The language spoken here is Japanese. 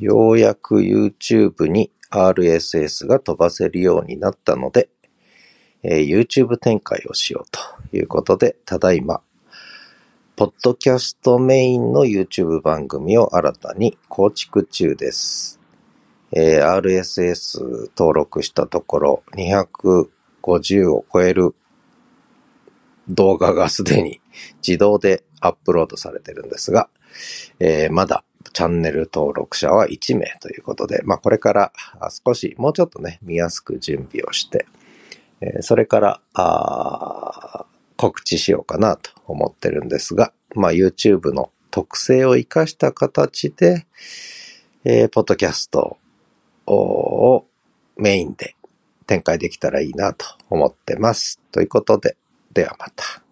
ようやく YouTube に RSS が飛ばせるようになったので、えー YouTube 展開をしようということで、ただいま、ポッドキャストメインの YouTube 番組を新たに構築中です。えー RSS 登録したところ250を超える動画がすでに自動でアップロードされてるんですが、えーまだチャンネル登録者は1名ということで、まあこれから少しもうちょっとね、見やすく準備をして、えそれから告知しようかなと思ってるんですが、まあ YouTube の特性を活かした形で、えーポッドキャストをメインで展開できたらいいなと思ってます。ということで、ではまた。